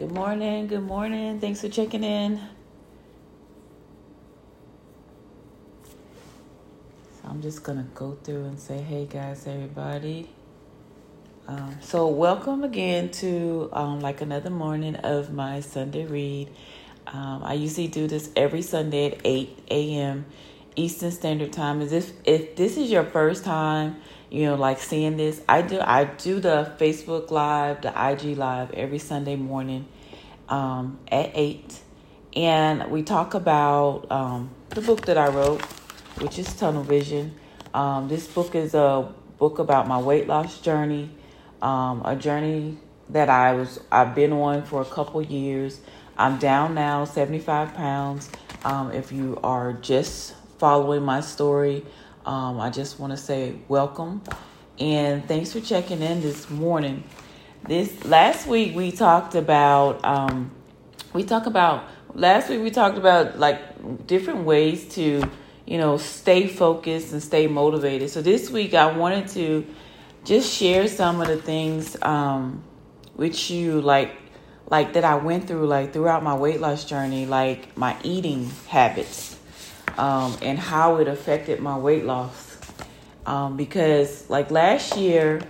Good morning. Good morning. Thanks for checking in. So I'm just gonna go through and say, hey guys, everybody. Um, so welcome again to um, like another morning of my Sunday read. Um, I usually do this every Sunday at 8 a.m. Eastern Standard Time. Is if if this is your first time, you know, like seeing this, I do I do the Facebook Live, the IG Live every Sunday morning um, at eight, and we talk about um, the book that I wrote, which is Tunnel Vision. Um, this book is a book about my weight loss journey, um, a journey that I was I've been on for a couple years. I'm down now, 75 pounds. Um, if you are just following my story, um, I just want to say welcome and thanks for checking in this morning. This last week we talked about um, we talked about last week we talked about like different ways to you know stay focused and stay motivated. So this week I wanted to just share some of the things um, with you like like that I went through like throughout my weight loss journey, like my eating habits um, and how it affected my weight loss. Um, because like last year,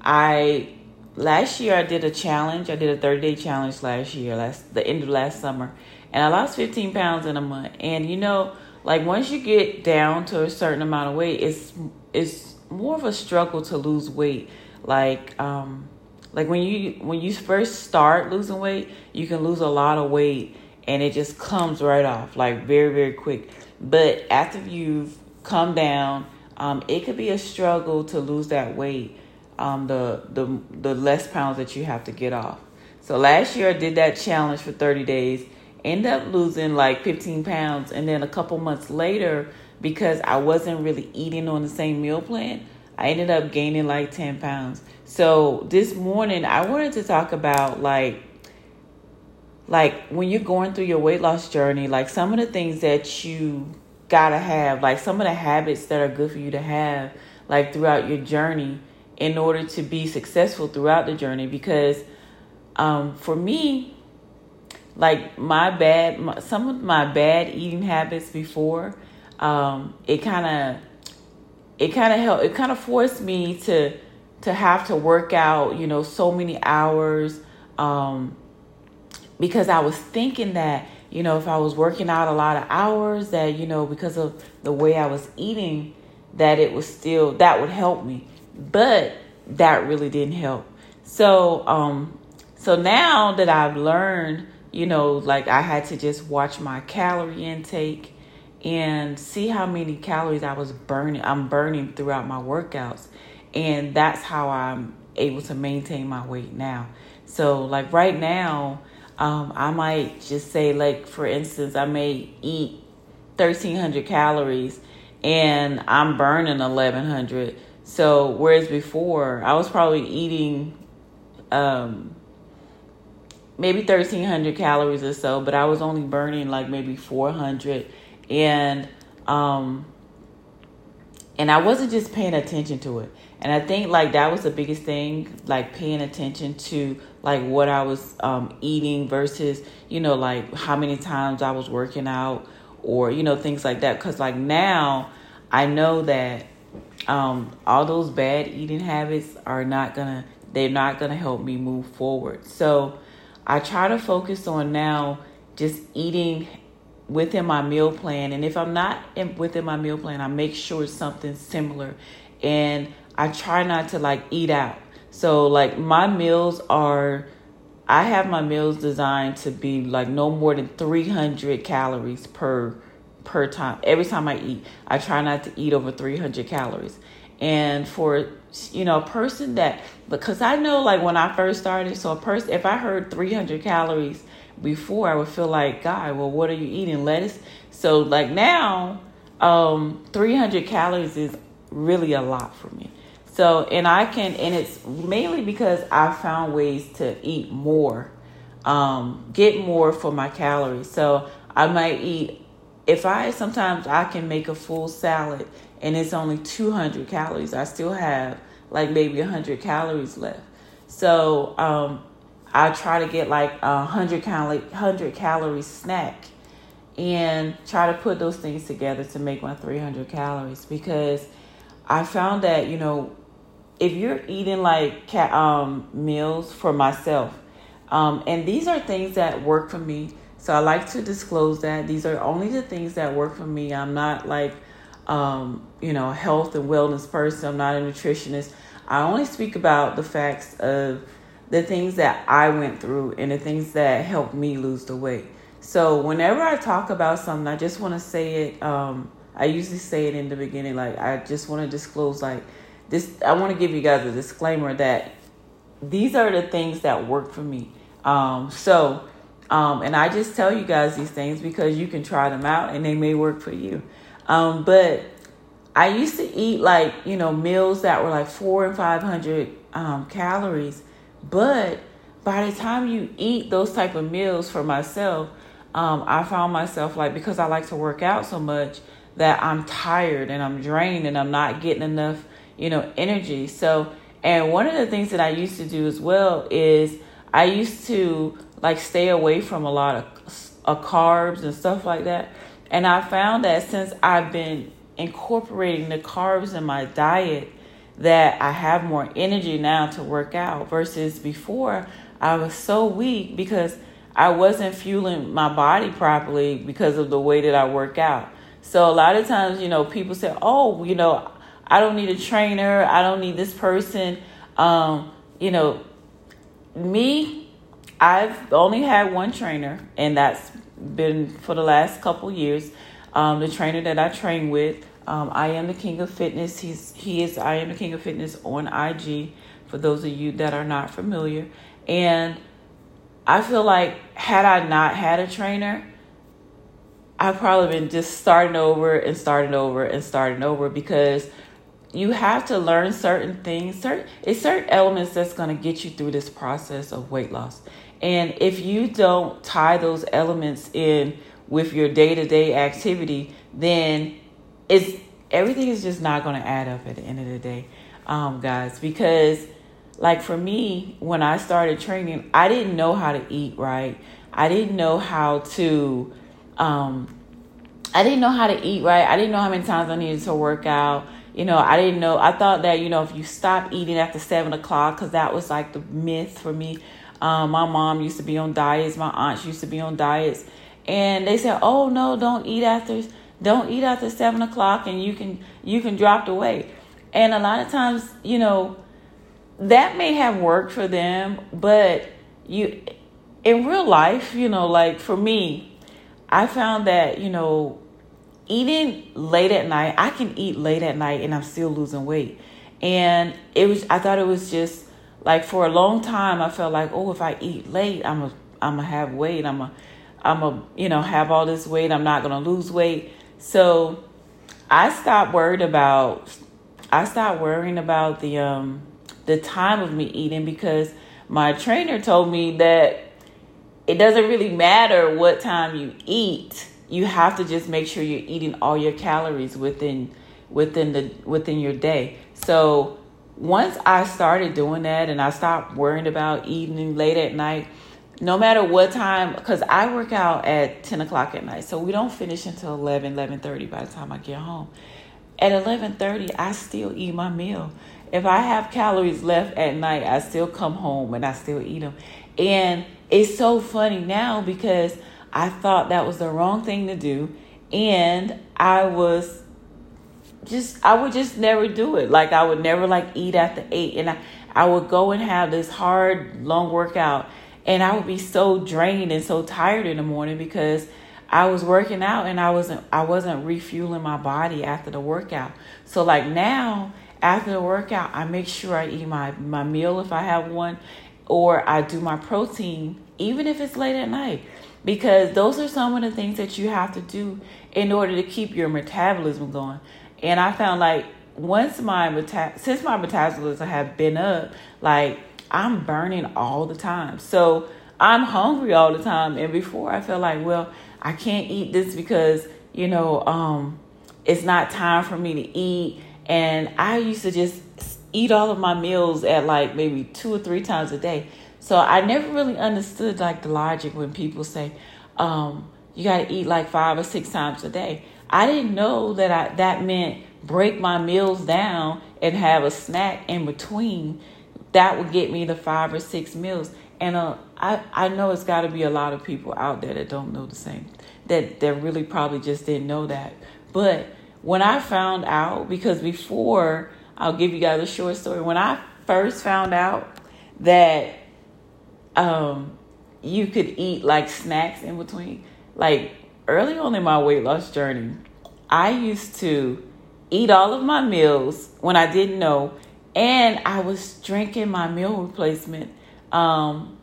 I last year I did a challenge. I did a 30 day challenge last year, last the end of last summer, and I lost 15 pounds in a month. And you know, like once you get down to a certain amount of weight, it's it's more of a struggle to lose weight. Like um, like when you when you first start losing weight, you can lose a lot of weight, and it just comes right off, like very very quick. But after you've come down, um, it could be a struggle to lose that weight. Um, the the the less pounds that you have to get off. So last year I did that challenge for 30 days, end up losing like 15 pounds, and then a couple months later, because I wasn't really eating on the same meal plan, I ended up gaining like 10 pounds. So this morning I wanted to talk about like like when you're going through your weight loss journey, like some of the things that you gotta have, like some of the habits that are good for you to have, like throughout your journey, in order to be successful throughout the journey. Because um, for me, like my bad, my, some of my bad eating habits before, um, it kind of, it kind of helped. It kind of forced me to to have to work out, you know, so many hours. Um, because I was thinking that, you know, if I was working out a lot of hours, that, you know, because of the way I was eating, that it was still, that would help me. But that really didn't help. So, um, so now that I've learned, you know, like I had to just watch my calorie intake and see how many calories I was burning, I'm burning throughout my workouts. And that's how I'm able to maintain my weight now. So, like right now, um, I might just say, like, for instance, I may eat 1,300 calories and I'm burning 1,100. So, whereas before, I was probably eating um, maybe 1,300 calories or so, but I was only burning like maybe 400. And, um, and I wasn't just paying attention to it. And I think like that was the biggest thing, like paying attention to like what I was um, eating versus, you know, like how many times I was working out or, you know, things like that. Cause like now I know that um, all those bad eating habits are not gonna, they're not gonna help me move forward. So I try to focus on now just eating within my meal plan. And if I'm not in, within my meal plan, I make sure it's something similar. And I try not to like eat out. So like my meals are I have my meals designed to be like no more than 300 calories per per time. Every time I eat, I try not to eat over 300 calories. And for you know, a person that because I know like when I first started, so a person if I heard 300 calories before, I would feel like, God, well, what are you eating? Lettuce. So like now, um, 300 calories is really a lot for me. So, and I can, and it's mainly because I found ways to eat more, um, get more for my calories. So I might eat, if I, sometimes I can make a full salad and it's only 200 calories. I still have like maybe 100 calories left. So, um, I try to get like a hundred calorie hundred calorie snack and try to put those things together to make my 300 calories because I found that you know if you're eating like um, meals for myself um, and these are things that work for me so I like to disclose that. These are only the things that work for me. I'm not like um, you know health and wellness person. I'm not a nutritionist. I only speak about the facts of the things that I went through and the things that helped me lose the weight so whenever I talk about something, I just want to say it. Um, I usually say it in the beginning, like I just want to disclose, like this. I want to give you guys a disclaimer that these are the things that work for me. Um, so, um, and I just tell you guys these things because you can try them out and they may work for you. Um, but I used to eat like you know meals that were like four and five hundred um, calories, but by the time you eat those type of meals for myself um, I found myself like because I like to work out so much that I'm tired and I'm drained and I'm not getting enough, you know, energy. So, and one of the things that I used to do as well is I used to like stay away from a lot of, of carbs and stuff like that. And I found that since I've been incorporating the carbs in my diet, that I have more energy now to work out versus before I was so weak because I wasn't fueling my body properly because of the way that I work out. So a lot of times, you know, people say, "Oh, you know, I don't need a trainer. I don't need this person." Um, you know, me, I've only had one trainer, and that's been for the last couple years. Um, the trainer that I train with, um, I am the king of fitness. He's he is I am the king of fitness on IG. For those of you that are not familiar, and I feel like had I not had a trainer, I've probably been just starting over and starting over and starting over because you have to learn certain things. Certain it's certain elements that's going to get you through this process of weight loss. And if you don't tie those elements in with your day to day activity, then it's everything is just not going to add up at the end of the day, um, guys. Because like for me, when I started training, I didn't know how to eat right. I didn't know how to, um, I didn't know how to eat right. I didn't know how many times I needed to work out. You know, I didn't know. I thought that, you know, if you stop eating after seven o'clock, because that was like the myth for me. Um, my mom used to be on diets. My aunts used to be on diets. And they said, oh, no, don't eat after, don't eat after seven o'clock and you can, you can drop the weight. And a lot of times, you know, that may have worked for them, but you in real life, you know, like for me, I found that, you know, eating late at night, I can eat late at night and I'm still losing weight. And it was I thought it was just like for a long time I felt like, oh, if I eat late, I'm a I'm gonna have weight. I'm a I'm a you know have all this weight. I'm not gonna lose weight. So I stopped worried about I stopped worrying about the um the time of me eating because my trainer told me that it doesn't really matter what time you eat. You have to just make sure you're eating all your calories within within the within your day. So once I started doing that and I stopped worrying about eating late at night, no matter what time, because I work out at 10 o'clock at night. So we don't finish until 11, 11.30 by the time I get home. At 11.30, I still eat my meal if I have calories left at night, I still come home and I still eat them. And it's so funny now because I thought that was the wrong thing to do. And I was just, I would just never do it. Like, I would never like eat after eight. And I, I would go and have this hard, long workout. And I would be so drained and so tired in the morning because I was working out and I wasn't I wasn't refueling my body after the workout. So like now after the workout, I make sure I eat my, my meal if I have one, or I do my protein, even if it's late at night, because those are some of the things that you have to do in order to keep your metabolism going. And I found like once my meta- since my metabolism have been up, like I'm burning all the time. So I'm hungry all the time. And before I felt like, well, I can't eat this because, you know, um, it's not time for me to eat and I used to just eat all of my meals at like maybe two or three times a day. So I never really understood like the logic when people say, um, you got to eat like five or six times a day. I didn't know that I, that meant break my meals down and have a snack in between. That would get me the five or six meals. And uh, I, I know it's got to be a lot of people out there that don't know the same, that, that really probably just didn't know that. But when I found out, because before, I'll give you guys a short story. When I first found out that um, you could eat like snacks in between, like early on in my weight loss journey, I used to eat all of my meals when I didn't know, and I was drinking my meal replacement. Um,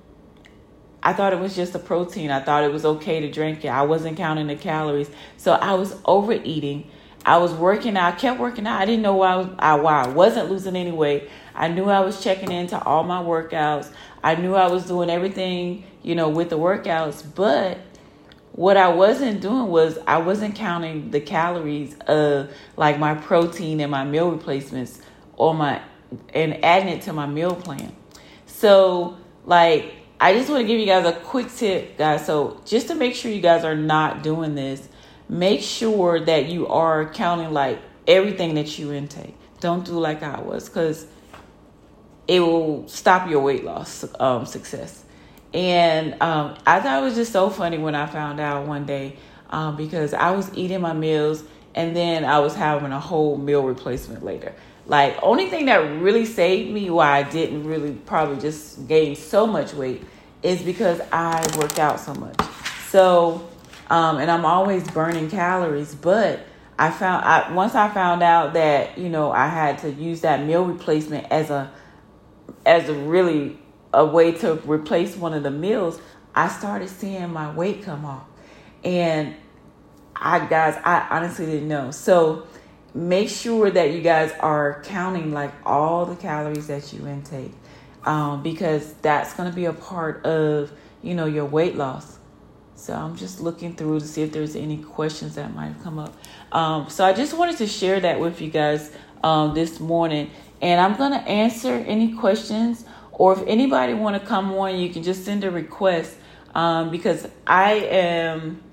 I thought it was just a protein. I thought it was okay to drink it. I wasn't counting the calories. So I was overeating. I was working out, kept working out. I didn't know why I, was, I, why I wasn't losing any weight. I knew I was checking into all my workouts. I knew I was doing everything, you know, with the workouts. But what I wasn't doing was I wasn't counting the calories of like my protein and my meal replacements or my and adding it to my meal plan. So like I just want to give you guys a quick tip, guys. So just to make sure you guys are not doing this, make sure that you are counting like everything that you intake. Don't do like I was because it will stop your weight loss um, success. And um, I thought it was just so funny when I found out one day um, because I was eating my meals and then I was having a whole meal replacement later. Like, only thing that really saved me why I didn't really probably just gain so much weight is because I worked out so much. So, um, and I'm always burning calories, but I found I once I found out that you know I had to use that meal replacement as a as a really a way to replace one of the meals, I started seeing my weight come off. And I guys, I honestly didn't know. So make sure that you guys are counting like all the calories that you intake. Um, because that's going to be a part of you know your weight loss. So I'm just looking through to see if there's any questions that might have come up. Um, so I just wanted to share that with you guys um, this morning, and I'm going to answer any questions or if anybody want to come on, you can just send a request um, because I am.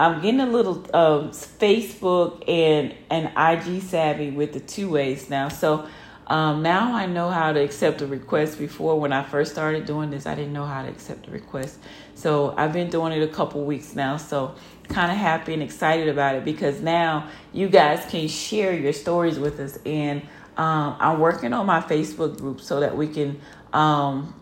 I'm getting a little um, Facebook and and IG savvy with the two ways now. So um, now I know how to accept a request. Before, when I first started doing this, I didn't know how to accept a request. So I've been doing it a couple weeks now. So kind of happy and excited about it because now you guys can share your stories with us and um, I'm working on my Facebook group so that we can um,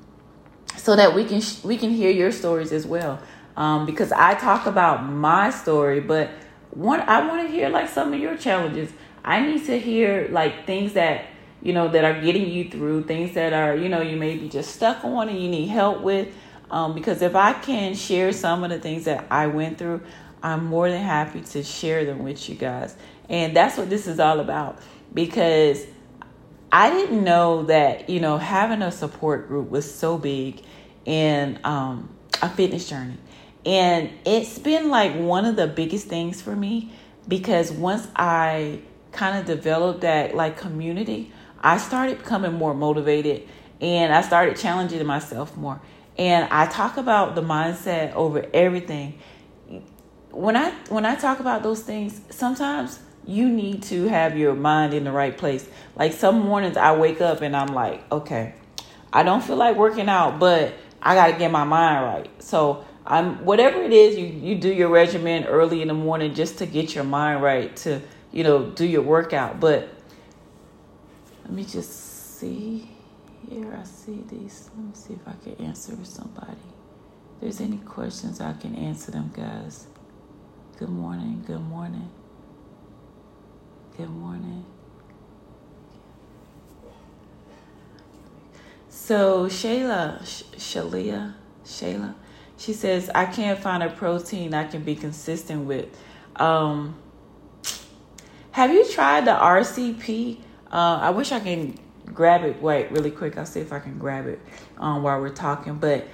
so that we can we can hear your stories as well. Um, because I talk about my story, but one I want to hear like some of your challenges. I need to hear like things that you know that are getting you through, things that are you know you may be just stuck on and you need help with. Um, because if I can share some of the things that I went through, I'm more than happy to share them with you guys. And that's what this is all about. Because I didn't know that, you know, having a support group was so big in um, a fitness journey. And it's been like one of the biggest things for me because once I kind of developed that like community, I started becoming more motivated and I started challenging myself more. And I talk about the mindset over everything. When I when I talk about those things, sometimes you need to have your mind in the right place. Like some mornings I wake up and I'm like, okay, I don't feel like working out, but I got to get my mind right. So I'm whatever it is, you you do your regimen early in the morning just to get your mind right to, you know, do your workout. But let me just see here. I see these. Let me see if I can answer somebody. If there's any questions, I can answer them, guys. Good morning. Good morning. Good morning. So Shayla, Shalia, Shayla, she says I can't find a protein I can be consistent with. Um, have you tried the RCP? Uh, I wish I can grab it. Wait, really quick. I'll see if I can grab it um, while we're talking. But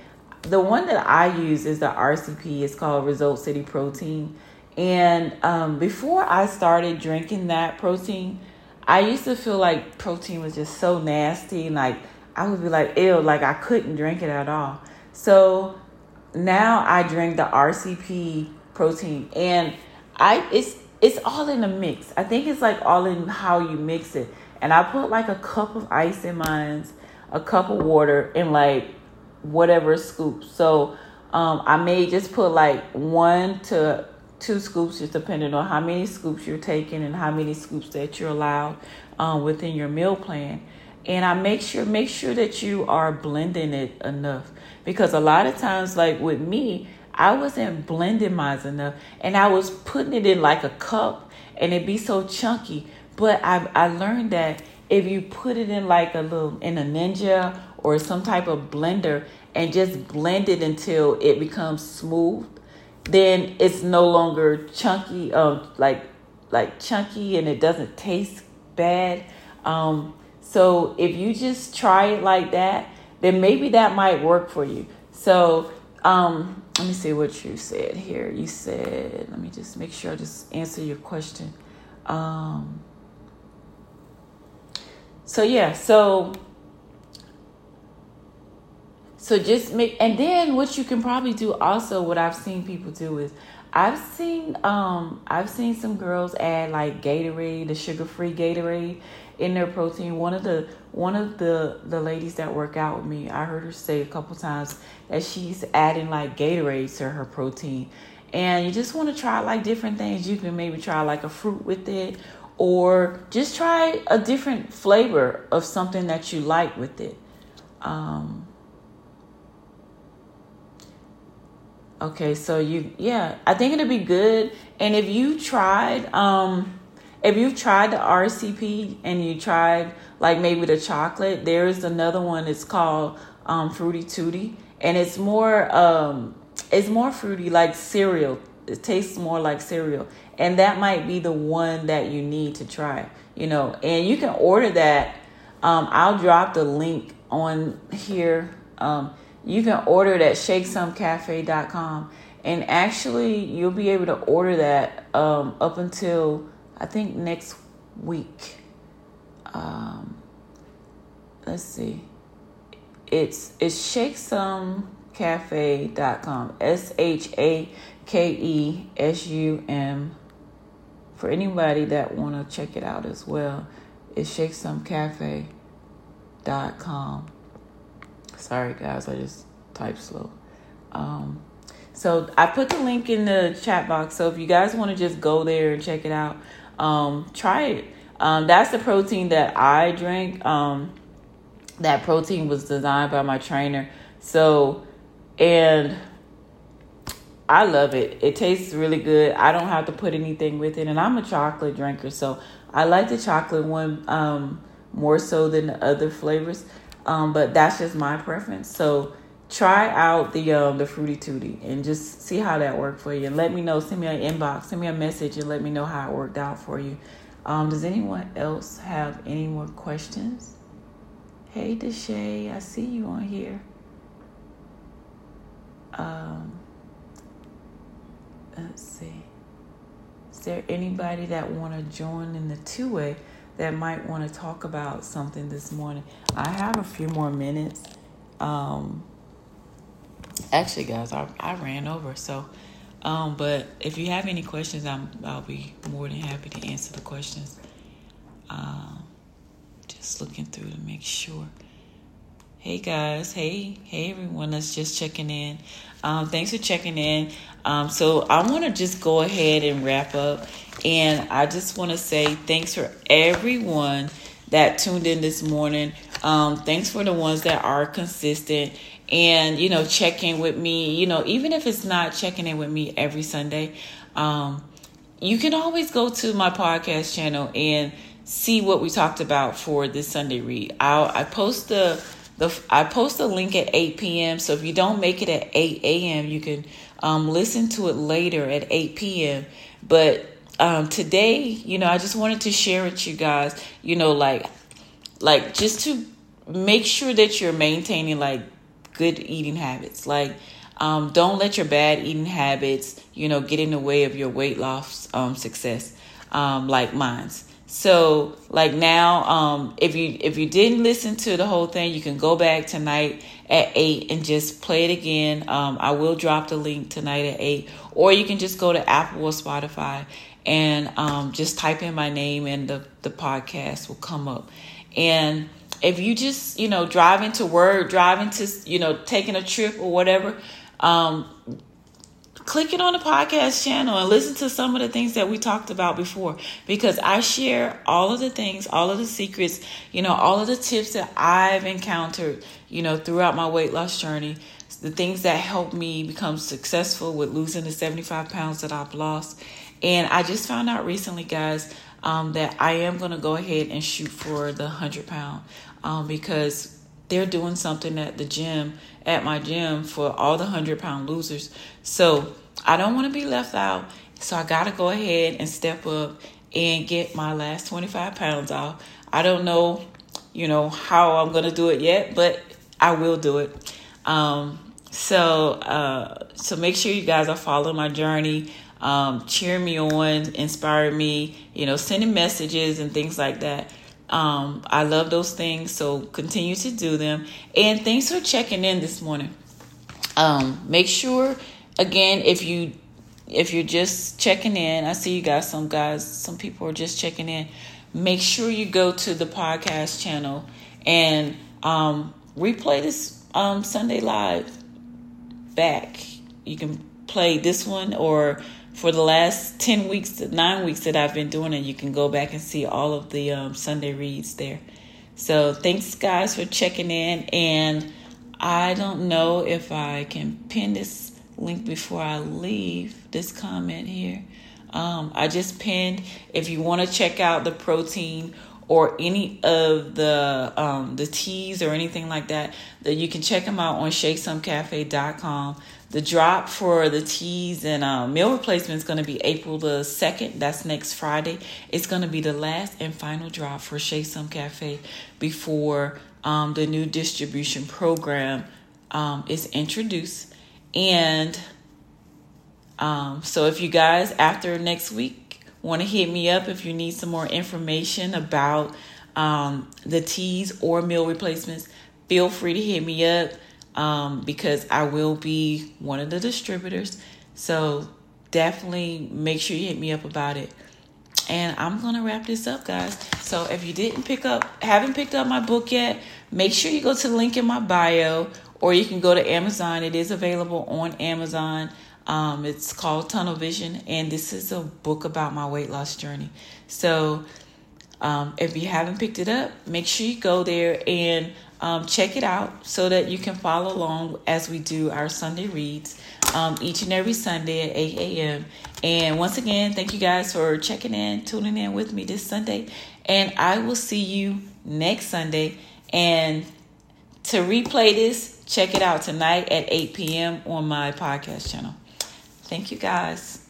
the one that I use is the RCP. It's called Result City Protein. And um, before I started drinking that protein, I used to feel like protein was just so nasty. Like I would be like, ill, like I couldn't drink it at all. So now I drink the RCP protein and I it's it's all in a mix. I think it's like all in how you mix it. And I put like a cup of ice in mine, a cup of water, and like whatever scoop. So um, I may just put like one to two scoops, just depending on how many scoops you're taking and how many scoops that you're allowed um, within your meal plan. And I make sure make sure that you are blending it enough because a lot of times, like with me, I wasn't blending mine enough, and I was putting it in like a cup, and it'd be so chunky. But I I learned that if you put it in like a little in a ninja or some type of blender and just blend it until it becomes smooth, then it's no longer chunky, um, like like chunky, and it doesn't taste bad. Um, so if you just try it like that, then maybe that might work for you. So um, let me see what you said here. You said, let me just make sure I just answer your question. Um, so yeah, so so just make and then what you can probably do also what I've seen people do is I've seen um I've seen some girls add like Gatorade, the sugar-free Gatorade in their protein. One of the one of the the ladies that work out with me, I heard her say a couple times that she's adding like Gatorade to her protein. And you just want to try like different things. You can maybe try like a fruit with it or just try a different flavor of something that you like with it. Um, okay, so you, yeah, I think it'll be good. And if you tried, um, if you've tried the RCP and you tried like maybe the chocolate, there's another one. It's called um, Fruity Tooty, and it's more um, it's more fruity, like cereal. It tastes more like cereal, and that might be the one that you need to try. You know, and you can order that. Um, I'll drop the link on here. Um, you can order it at shakesumcafe.com and actually you'll be able to order that um, up until I think next week. Um, let's see. It's it's shakesumcafe.com. S H A K E S U M. For anybody that want to check it out as well, it's shakesumcafe.com. Sorry guys, I just type slow. Um, so I put the link in the chat box. So if you guys want to just go there and check it out, um, try it. Um, that's the protein that I drink. Um, that protein was designed by my trainer. So, and I love it. It tastes really good. I don't have to put anything with it. And I'm a chocolate drinker. So I like the chocolate one um, more so than the other flavors. Um, but that's just my preference. So try out the um, the fruity tooty and just see how that worked for you. And let me know. Send me an inbox. Send me a message and let me know how it worked out for you. Um, does anyone else have any more questions? Hey deshay i see you on here. Um, let's see. Is there anybody that want to join in the two-way that might want to talk about something this morning? I have a few more minutes. Um, actually, guys, I, I ran over. So, um, but if you have any questions, I'm I'll be more than happy to answer the questions. Um, just looking through to make sure. Hey guys, hey, hey everyone that's just checking in. Um, thanks for checking in. Um, so I want to just go ahead and wrap up, and I just want to say thanks for everyone that tuned in this morning. Um, thanks for the ones that are consistent and you know check in with me you know even if it's not checking in with me every sunday um, you can always go to my podcast channel and see what we talked about for this sunday read. I'll, i post the the i post a link at 8 p.m so if you don't make it at 8 a.m you can um, listen to it later at 8 p.m but um, today you know i just wanted to share with you guys you know like like just to make sure that you're maintaining like good eating habits. Like, um, don't let your bad eating habits, you know, get in the way of your weight loss um, success, um, like mine's. So like now, um, if you if you didn't listen to the whole thing, you can go back tonight at eight and just play it again. Um, I will drop the link tonight at eight, or you can just go to Apple or Spotify and um, just type in my name and the the podcast will come up. And if you just you know driving to work, driving to you know taking a trip or whatever, um, click it on the podcast channel and listen to some of the things that we talked about before because I share all of the things, all of the secrets, you know, all of the tips that I've encountered, you know, throughout my weight loss journey, the things that helped me become successful with losing the 75 pounds that I've lost. And I just found out recently, guys, um, that I am going to go ahead and shoot for the 100 pound um, because they're doing something at the gym at my gym for all the 100 pound losers. So I don't want to be left out. So I got to go ahead and step up and get my last 25 pounds off. I don't know, you know, how I'm going to do it yet, but I will do it. Um, so, uh, so make sure you guys are following my journey, um, me on, inspiring me, you know, sending messages and things like that. Um, I love those things, so continue to do them. And thanks for checking in this morning. Um, make sure again if you if you're just checking in, I see you guys some guys, some people are just checking in. Make sure you go to the podcast channel and um, replay this um, Sunday live back. You can play this one or for the last 10 weeks, to nine weeks that I've been doing it, you can go back and see all of the um, Sunday reads there. So thanks, guys, for checking in. And I don't know if I can pin this link before I leave this comment here. Um, I just pinned. If you want to check out the protein or any of the um, the teas or anything like that, that you can check them out on shakesumcafe.com. The drop for the teas and uh, meal replacement is going to be April the 2nd. That's next Friday. It's going to be the last and final drop for Sum Cafe before um, the new distribution program um, is introduced. And um, so if you guys, after next week, want to hit me up if you need some more information about um, the teas or meal replacements, feel free to hit me up um, because I will be one of the distributors. So definitely make sure you hit me up about it. And I'm to wrap this up, guys. So if you didn't pick up, haven't picked up my book yet, make sure you go to the link in my bio or you can go to Amazon. It is available on Amazon. Um, it's called Tunnel Vision, and this is a book about my weight loss journey. So, um, if you haven't picked it up, make sure you go there and um, check it out so that you can follow along as we do our Sunday reads um, each and every Sunday at 8 a.m. And once again, thank you guys for checking in, tuning in with me this Sunday. And I will see you next Sunday. And to replay this, check it out tonight at 8 p.m. on my podcast channel. Thank you guys.